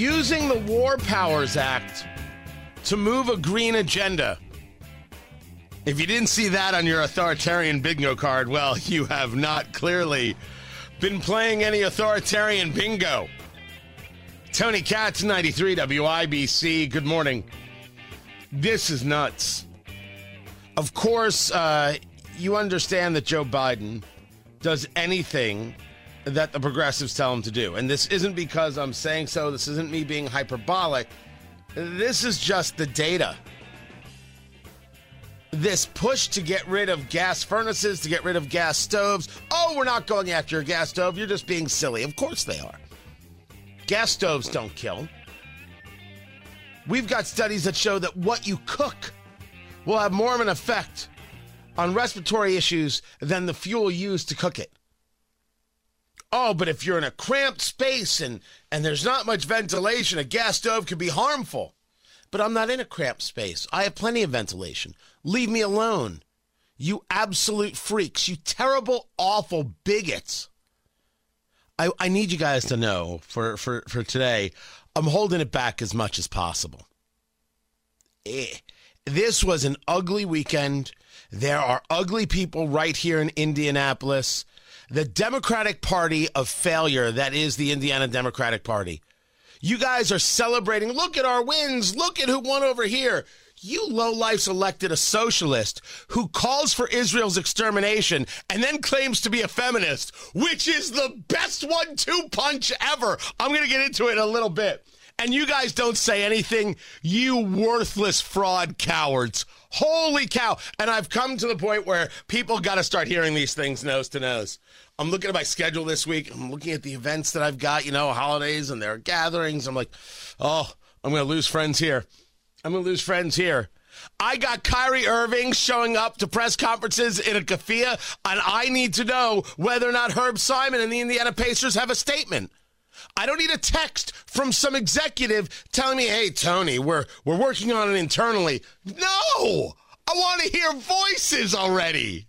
Using the War Powers Act to move a green agenda. If you didn't see that on your authoritarian bingo card, well, you have not clearly been playing any authoritarian bingo. Tony Katz, 93 WIBC. Good morning. This is nuts. Of course, uh, you understand that Joe Biden does anything that the progressives tell him to do. And this isn't because I'm saying so, this isn't me being hyperbolic. This is just the data. This push to get rid of gas furnaces, to get rid of gas stoves. Oh, we're not going after your gas stove. You're just being silly. Of course they are. Gas stoves don't kill. We've got studies that show that what you cook will have more of an effect on respiratory issues than the fuel used to cook it. Oh, but if you're in a cramped space and, and there's not much ventilation, a gas stove could be harmful. But I'm not in a cramped space. I have plenty of ventilation. Leave me alone. You absolute freaks. You terrible, awful bigots. I, I need you guys to know for, for, for today, I'm holding it back as much as possible. Eh. This was an ugly weekend. There are ugly people right here in Indianapolis the Democratic Party of failure that is the Indiana Democratic Party. You guys are celebrating. Look at our wins. Look at who won over here. You lowlifes elected a socialist who calls for Israel's extermination and then claims to be a feminist, which is the best one two punch ever. I'm going to get into it in a little bit. And you guys don't say anything, you worthless fraud cowards. Holy cow. And I've come to the point where people got to start hearing these things nose to nose. I'm looking at my schedule this week. I'm looking at the events that I've got, you know, holidays and their gatherings. I'm like, oh, I'm going to lose friends here. I'm going to lose friends here. I got Kyrie Irving showing up to press conferences in a keffiyeh, and I need to know whether or not Herb Simon and the Indiana Pacers have a statement. I don't need a text from some executive telling me, "Hey, Tony, we're we're working on it internally." No, I want to hear voices already.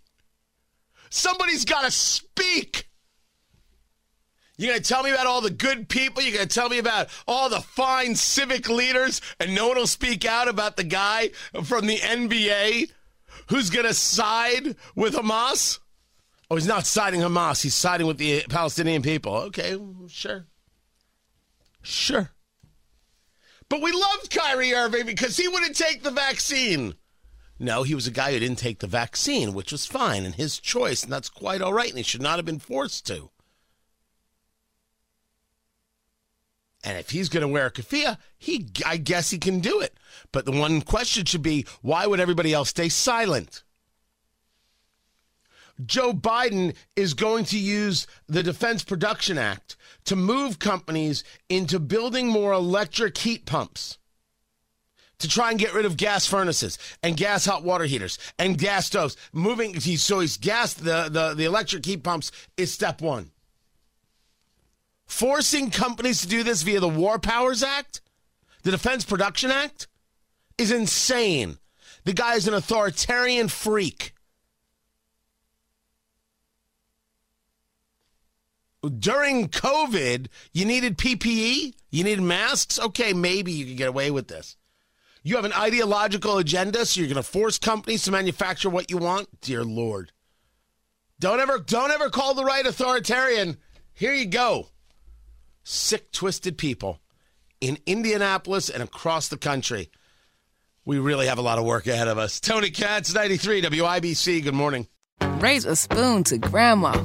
Somebody's got to speak. You're going to tell me about all the good people. You're going to tell me about all the fine civic leaders, and no one will speak out about the guy from the NBA who's going to side with Hamas. Oh, he's not siding Hamas. He's siding with the Palestinian people. Okay, sure. Sure. But we loved Kyrie Irving because he wouldn't take the vaccine. No, he was a guy who didn't take the vaccine, which was fine and his choice, and that's quite all right, and he should not have been forced to. And if he's going to wear a keffiyeh, he, I guess he can do it. But the one question should be, why would everybody else stay silent? Joe Biden is going to use the Defense Production Act to move companies into building more electric heat pumps to try and get rid of gas furnaces and gas hot water heaters and gas stoves. Moving so he's gas the, the, the electric heat pumps is step one. Forcing companies to do this via the War Powers Act, the Defense Production Act, is insane. The guy is an authoritarian freak. During COVID, you needed PPE, you needed masks. Okay, maybe you could get away with this. You have an ideological agenda, so you're going to force companies to manufacture what you want. Dear Lord, don't ever, don't ever call the right authoritarian. Here you go, sick, twisted people in Indianapolis and across the country. We really have a lot of work ahead of us. Tony Katz, 93 WIBC. Good morning. Raise a spoon to Grandma,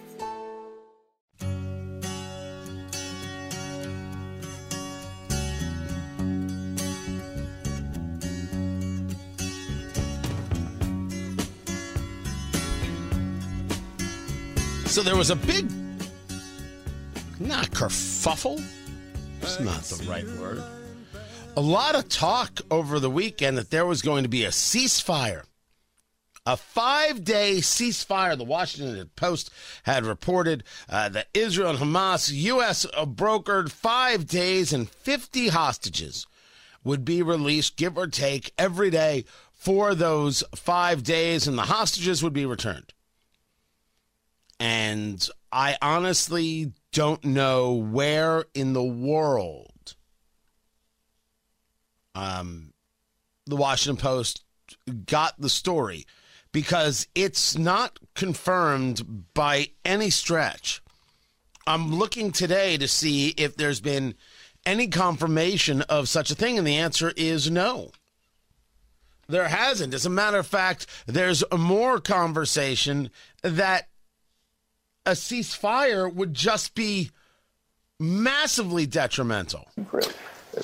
So there was a big, not kerfuffle. That's not the right word. A lot of talk over the weekend that there was going to be a ceasefire, a five day ceasefire. The Washington Post had reported uh, that Israel and Hamas, U.S. brokered five days and 50 hostages would be released, give or take, every day for those five days, and the hostages would be returned. And I honestly don't know where in the world um, the Washington Post got the story because it's not confirmed by any stretch. I'm looking today to see if there's been any confirmation of such a thing, and the answer is no. There hasn't. As a matter of fact, there's more conversation that a ceasefire would just be massively detrimental.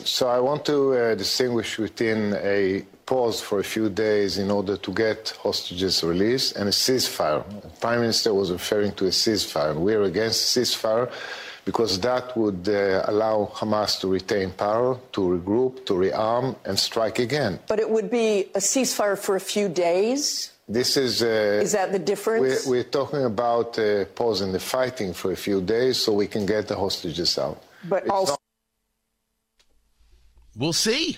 So I want to uh, distinguish between a pause for a few days in order to get hostages released and a ceasefire. The Prime Minister was referring to a ceasefire. We're against ceasefire because that would uh, allow Hamas to retain power, to regroup, to rearm, and strike again. But it would be a ceasefire for a few days? This is. Uh, is that the difference? We're, we're talking about uh, pausing the fighting for a few days so we can get the hostages out. But it's also. Not- we'll see.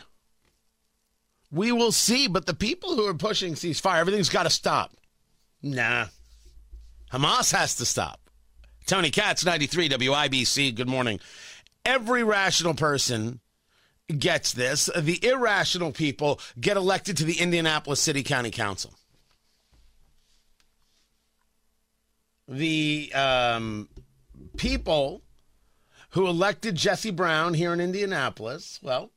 We will see. But the people who are pushing ceasefire, everything's got to stop. Nah. Hamas has to stop. Tony Katz, 93 WIBC. Good morning. Every rational person gets this. The irrational people get elected to the Indianapolis City County Council. The um, people who elected Jesse Brown here in Indianapolis, well,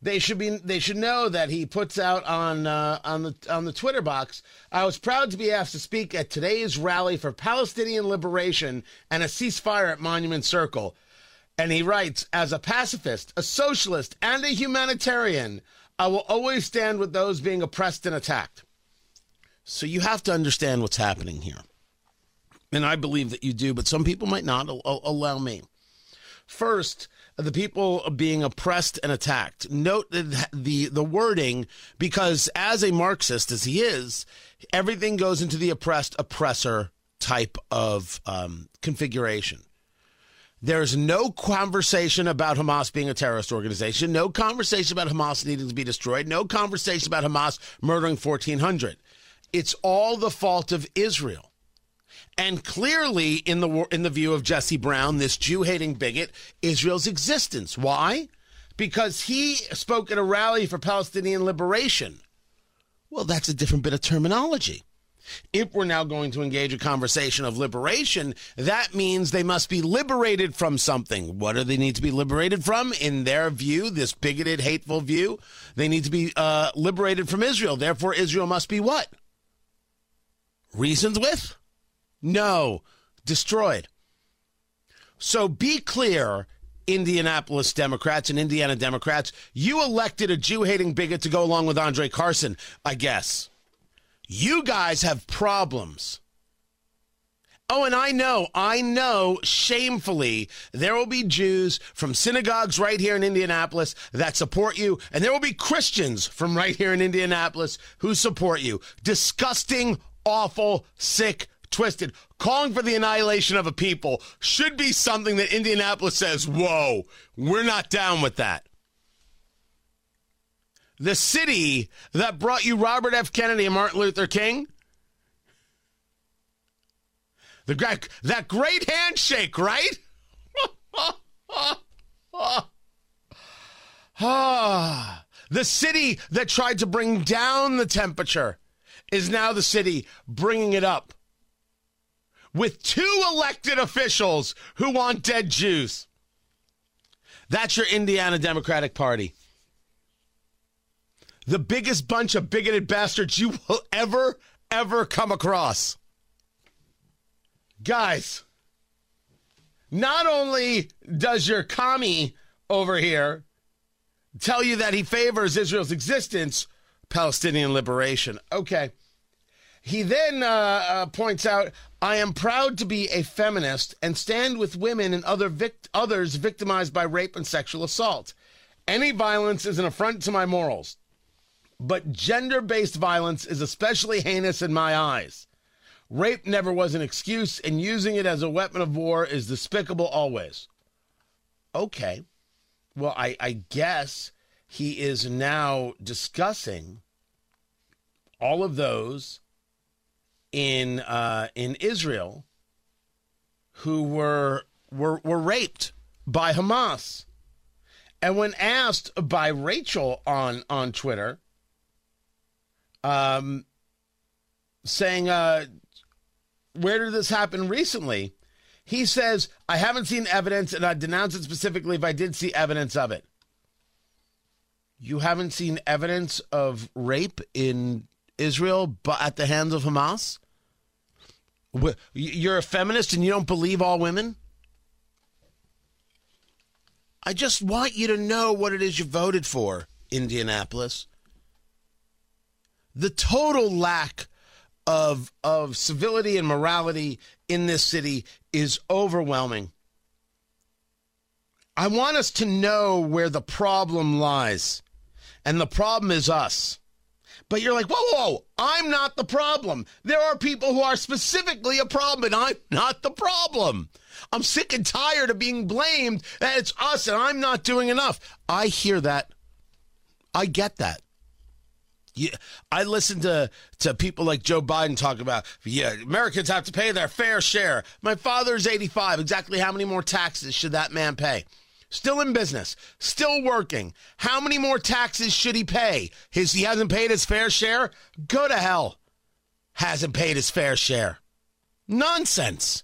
they should be they should know that he puts out on uh, on the on the Twitter box. I was proud to be asked to speak at today's rally for Palestinian liberation and a ceasefire at Monument Circle. And he writes, as a pacifist, a socialist, and a humanitarian, I will always stand with those being oppressed and attacked. So you have to understand what's happening here and I believe that you do, but some people might not. allow me. First, the people being oppressed and attacked. Note the, the the wording because as a Marxist as he is, everything goes into the oppressed oppressor type of um, configuration. There's no conversation about Hamas being a terrorist organization. No conversation about Hamas needing to be destroyed. No conversation about Hamas murdering 1,400. It's all the fault of Israel. And clearly, in the in the view of Jesse Brown, this Jew-hating bigot, Israel's existence. Why? Because he spoke at a rally for Palestinian liberation. Well, that's a different bit of terminology. If we're now going to engage a conversation of liberation, that means they must be liberated from something. What do they need to be liberated from? In their view, this bigoted, hateful view, they need to be uh, liberated from Israel. Therefore, Israel must be what? Reasons with? No, destroyed. So be clear, Indianapolis Democrats and Indiana Democrats. You elected a Jew hating bigot to go along with Andre Carson, I guess. You guys have problems. Oh, and I know, I know shamefully there will be Jews from synagogues right here in Indianapolis that support you, and there will be Christians from right here in Indianapolis who support you. Disgusting, awful, sick twisted. Calling for the annihilation of a people should be something that Indianapolis says, whoa, we're not down with that. The city that brought you Robert F. Kennedy and Martin Luther King. The that great handshake, right? ah, the city that tried to bring down the temperature is now the city bringing it up with two elected officials who want dead Jews. That's your Indiana Democratic Party. The biggest bunch of bigoted bastards you will ever, ever come across. Guys, not only does your commie over here tell you that he favors Israel's existence, Palestinian liberation. Okay. He then uh, uh, points out, I am proud to be a feminist and stand with women and other vict- others victimized by rape and sexual assault. Any violence is an affront to my morals, but gender based violence is especially heinous in my eyes. Rape never was an excuse, and using it as a weapon of war is despicable always. Okay. Well, I, I guess he is now discussing all of those in uh, in Israel who were were were raped by Hamas. And when asked by Rachel on on Twitter, um, saying, uh, "Where did this happen recently?" He says, "I haven't seen evidence, and I denounce it specifically if I did see evidence of it." You haven't seen evidence of rape in Israel, but at the hands of Hamas? You're a feminist and you don't believe all women? I just want you to know what it is you voted for, Indianapolis. The total lack of of civility and morality in this city is overwhelming. I want us to know where the problem lies. And the problem is us. But you're like, whoa, whoa, whoa, I'm not the problem. There are people who are specifically a problem, and I'm not the problem. I'm sick and tired of being blamed that it's us and I'm not doing enough. I hear that. I get that. Yeah, I listen to, to people like Joe Biden talk about, yeah, Americans have to pay their fair share. My father's 85. Exactly how many more taxes should that man pay? Still in business, still working. How many more taxes should he pay? His he hasn't paid his fair share? Go to hell. Hasn't paid his fair share. Nonsense.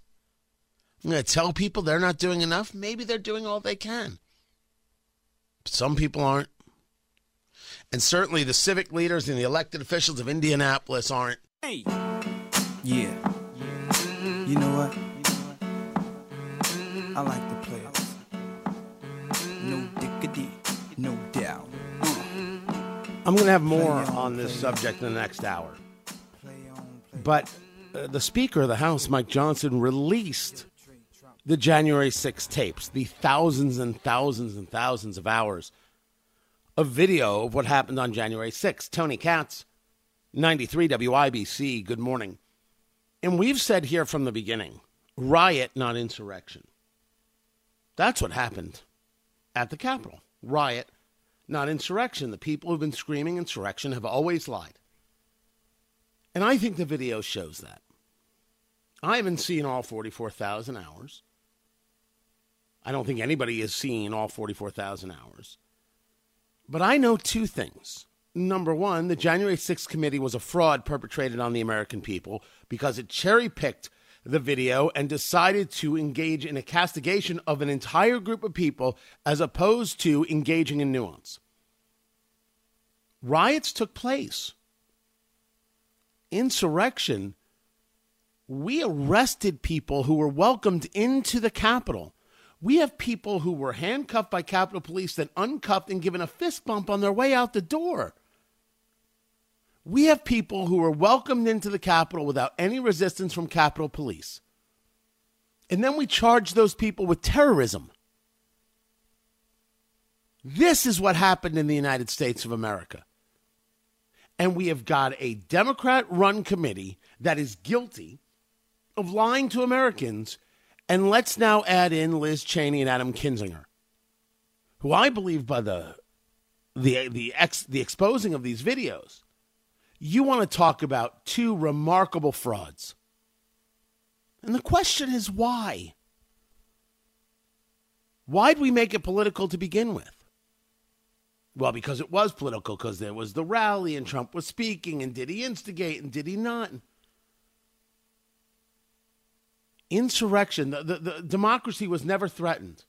I'm going to tell people they're not doing enough. Maybe they're doing all they can. Some people aren't. And certainly the civic leaders and the elected officials of Indianapolis aren't. Hey. Yeah. You know what? I like the. No dickity, no doubt. I'm going to have more on this subject in the next hour. But uh, the Speaker of the House, Mike Johnson, released the January 6 tapes, the thousands and thousands and thousands of hours of video of what happened on January 6. Tony Katz, 93 WIBC, good morning. And we've said here from the beginning riot, not insurrection. That's what happened at the Capitol. Riot, not insurrection. The people who've been screaming insurrection have always lied. And I think the video shows that. I haven't seen all 44,000 hours. I don't think anybody has seen all 44,000 hours. But I know two things. Number one, the January 6th committee was a fraud perpetrated on the American people because it cherry picked the video and decided to engage in a castigation of an entire group of people as opposed to engaging in nuance. Riots took place. Insurrection, we arrested people who were welcomed into the Capitol. We have people who were handcuffed by Capitol Police, then uncuffed and given a fist bump on their way out the door. We have people who were welcomed into the Capitol without any resistance from Capitol Police. And then we charge those people with terrorism. This is what happened in the United States of America. And we have got a Democrat run committee that is guilty of lying to Americans. And let's now add in Liz Cheney and Adam Kinzinger, who I believe by the the the ex, the exposing of these videos you want to talk about two remarkable frauds. And the question is why? Why'd we make it political to begin with? Well, because it was political, because there was the rally and Trump was speaking, and did he instigate and did he not? Insurrection. The, the, the democracy was never threatened.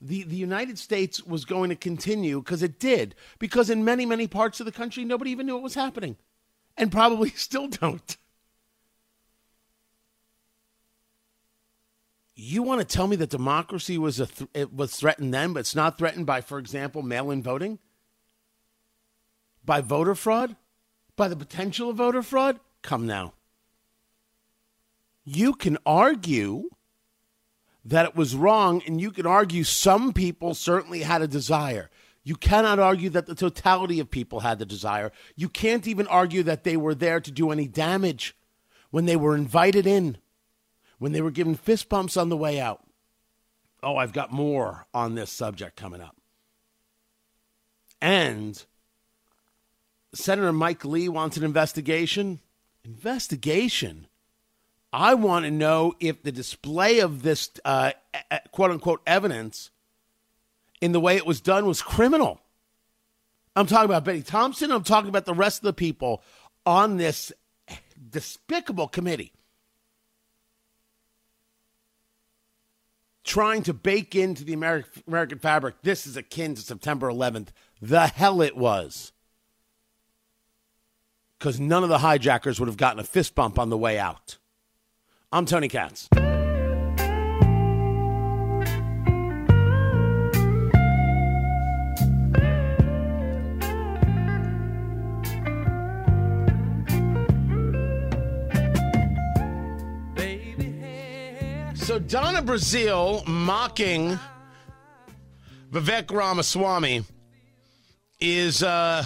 The, the United States was going to continue because it did. Because in many, many parts of the country, nobody even knew what was happening. And probably still don't. You want to tell me that democracy was a th- it was threatened then, but it's not threatened by, for example, mail-in voting, by voter fraud, by the potential of voter fraud? Come now. You can argue that it was wrong, and you can argue some people certainly had a desire. You cannot argue that the totality of people had the desire. You can't even argue that they were there to do any damage when they were invited in when they were given fist bumps on the way out. Oh, I've got more on this subject coming up. And Senator Mike Lee wants an investigation. Investigation? I want to know if the display of this uh, quote unquote evidence in the way it was done was criminal. I'm talking about Bennie Thompson. I'm talking about the rest of the people on this despicable committee. trying to bake into the American, American fabric this is akin to September 11th. The hell it was. Because none of the hijackers would have gotten a fist bump on the way out. I'm Tony Katz. Donna Brazile mocking Vivek Ramaswamy is uh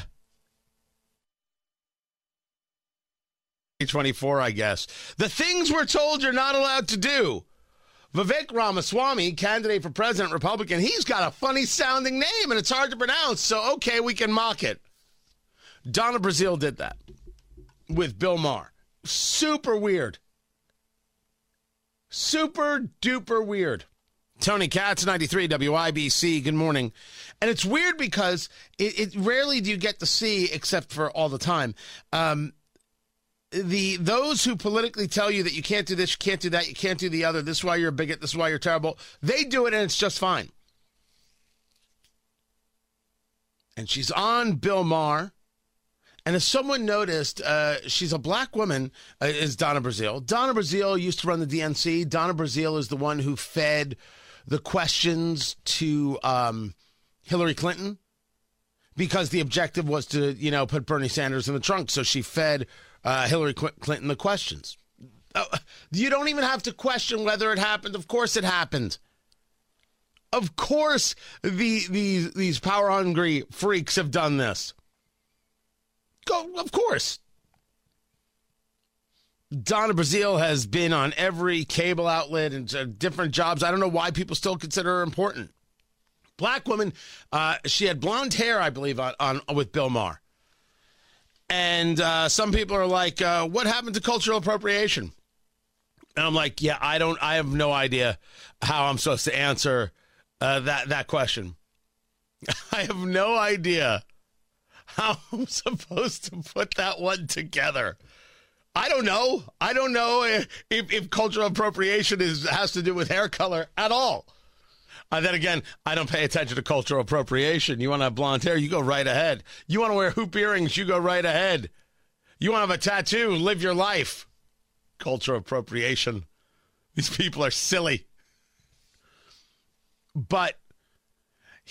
24, I guess. The things we're told you're not allowed to do. Vivek Ramaswamy, candidate for president, Republican, he's got a funny sounding name and it's hard to pronounce, so okay, we can mock it. Donna Brazile did that with Bill Maher. Super weird. Super duper weird. Tony Katz, 93 WIBC. Good morning. And it's weird because it, it, rarely do you get to see, except for all the time, um, the those who politically tell you that you can't do this, you can't do that, you can't do the other. This is why you're a bigot. This is why you're terrible. They do it, and it's just fine. And she's on Bill Maher. And as someone noticed, uh, she's a black woman, uh, is Donna Brazile. Donna Brazile used to run the DNC. Donna Brazile is the one who fed the questions to um, Hillary Clinton because the objective was to, you know, put Bernie Sanders in the trunk. So she fed uh, Hillary Clinton the questions. Uh, you don't even have to question whether it happened. Of course it happened. Of course, the, these these power hungry freaks have done this. Go, of course. Donna Brazile has been on every cable outlet and different jobs. I don't know why people still consider her important. Black woman. Uh, she had blonde hair, I believe, on, on with Bill Maher. And uh, some people are like, uh, "What happened to cultural appropriation?" And I'm like, "Yeah, I don't. I have no idea how I'm supposed to answer uh, that that question. I have no idea." how I'm supposed to put that one together. I don't know. I don't know if, if cultural appropriation is has to do with hair color at all. Uh, then again, I don't pay attention to cultural appropriation. You want to have blonde hair, you go right ahead. You want to wear hoop earrings, you go right ahead. You want to have a tattoo, live your life. Cultural appropriation. These people are silly. But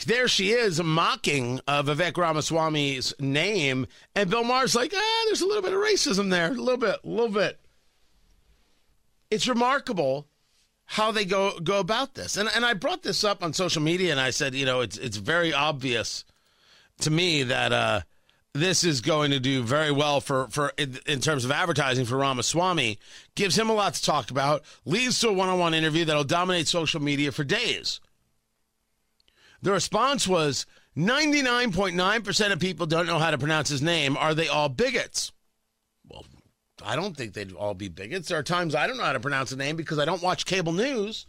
there she is mocking uh, Vivek Ramaswamy's name, and Bill Maher's like, ah, there's a little bit of racism there, a little bit, a little bit. It's remarkable how they go go about this, and and I brought this up on social media, and I said, you know, it's it's very obvious to me that uh, this is going to do very well for for in, in terms of advertising for Ramaswamy. Gives him a lot to talk about. Leads to a one on one interview that'll dominate social media for days. The response was 99.9% of people don't know how to pronounce his name. Are they all bigots? Well, I don't think they'd all be bigots. There are times I don't know how to pronounce a name because I don't watch cable news.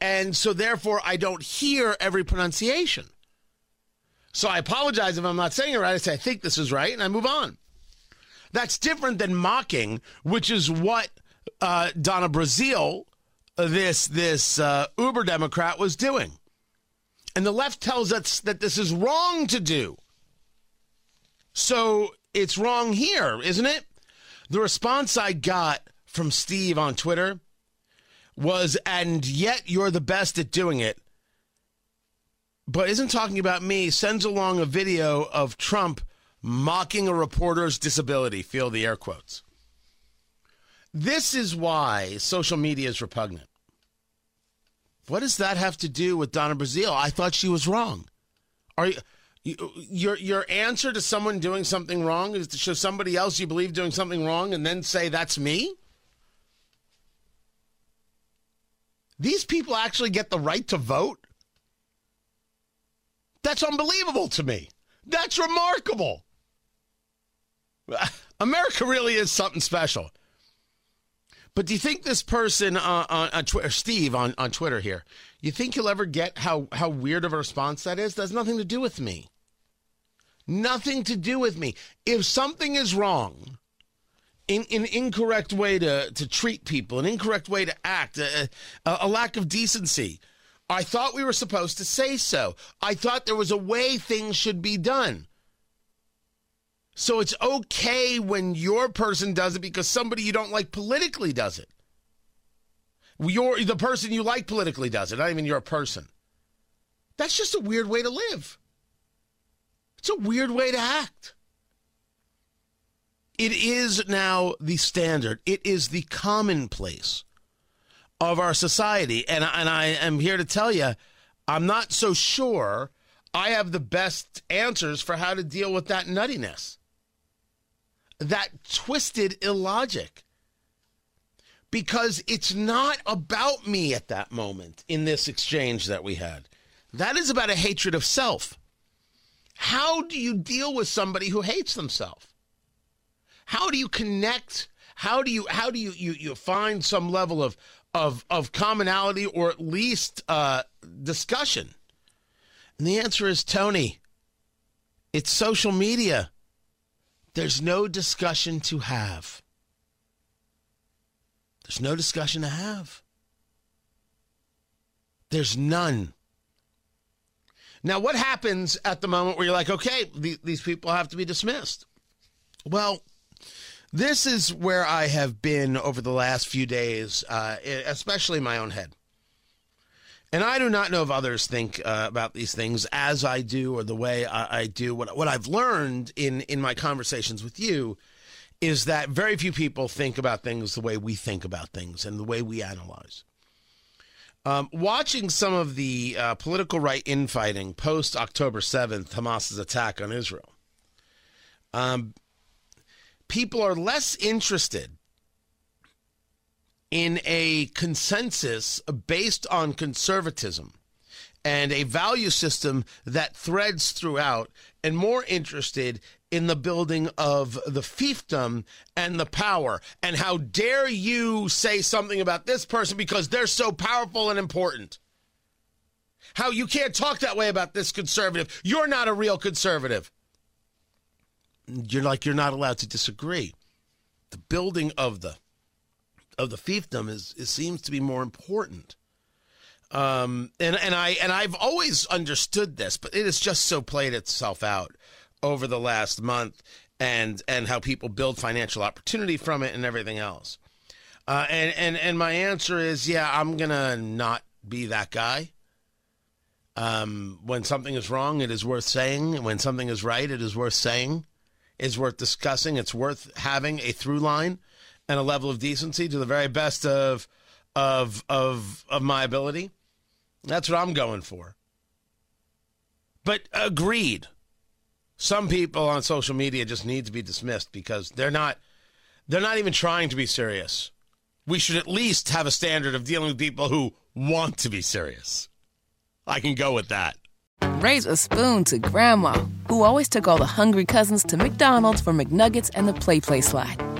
And so therefore I don't hear every pronunciation. So I apologize if I'm not saying it right. I say I think this is right and I move on. That's different than mocking, which is what uh, Donna Brazile this this uh, Uber Democrat was doing. And the left tells us that this is wrong to do. So it's wrong here, isn't it? The response I got from Steve on Twitter was, and yet you're the best at doing it. But isn't talking about me, sends along a video of Trump mocking a reporter's disability. Feel the air quotes. This is why social media is repugnant. What does that have to do with Donna Brazile? I thought she was wrong. Are you, your your answer to someone doing something wrong is to show somebody else you believe doing something wrong and then say that's me? These people actually get the right to vote? That's unbelievable to me. That's remarkable. America really is something special. But do you think this person uh, on, on Twitter, Steve on, on Twitter here, you think he'll ever get how, how weird of a response that is? That has nothing to do with me. Nothing to do with me. If something is wrong, in an in incorrect way to, to treat people, an incorrect way to act, a, a, a lack of decency, I thought we were supposed to say so. I thought there was a way things should be done. So it's okay when your person does it because somebody you don't like politically does it. Your the person you like politically does it, not even your person. That's just a weird way to live. It's a weird way to act. It is now the standard. It is the commonplace of our society. And, and I am here to tell you, I'm not so sure I have the best answers for how to deal with that nuttiness that twisted illogic because it's not about me at that moment in this exchange that we had. That is about a hatred of self. How do you deal with somebody who hates themselves? How do you connect? How do you how do you you, you find some level of of of commonality or at least uh, discussion? And the answer is Tony. It's social media. There's no discussion to have. There's no discussion to have. There's none. Now, what happens at the moment where you're like, okay, these people have to be dismissed? Well, this is where I have been over the last few days, uh, especially in my own head. And I do not know if others think uh, about these things as I do or the way I, I, do. What, what I've learned in, in my conversations with you is that very few people think about things the way we think about things and the way we analyze. Um, watching some of the uh, political right infighting post October 7th, Hamas's attack on Israel, um, people are less interested in a consensus based on conservatism and a value system that threads throughout, and more interested in the building of the fiefdom and the power. And how dare you say something about this person because they're so powerful and important? How you can't talk that way about this conservative. You're not a real conservative. You're like you're not allowed to disagree. The building of the of the fiefdom is, is seems to be more important. Um, and and I and I've always understood this, but it has just so played itself out over the last month, and and how people build financial opportunity from it and everything else. Uh, and and and my answer is, yeah, I'm gonna not be that guy. Um, when something is wrong, it is worth saying. When something is right, it is worth saying. It's worth discussing. It's worth having a through line and a level of decency to the very best of of of of my ability. That's what I'm going for. But agreed. Some people on social media just need to be dismissed because they're not they're not even trying to be serious. We should at least have a standard of dealing with people who want to be serious. I can go with that. Raise a spoon to Grandma, who always took all the hungry cousins to McDonald's for McNuggets and the Play Play Slide.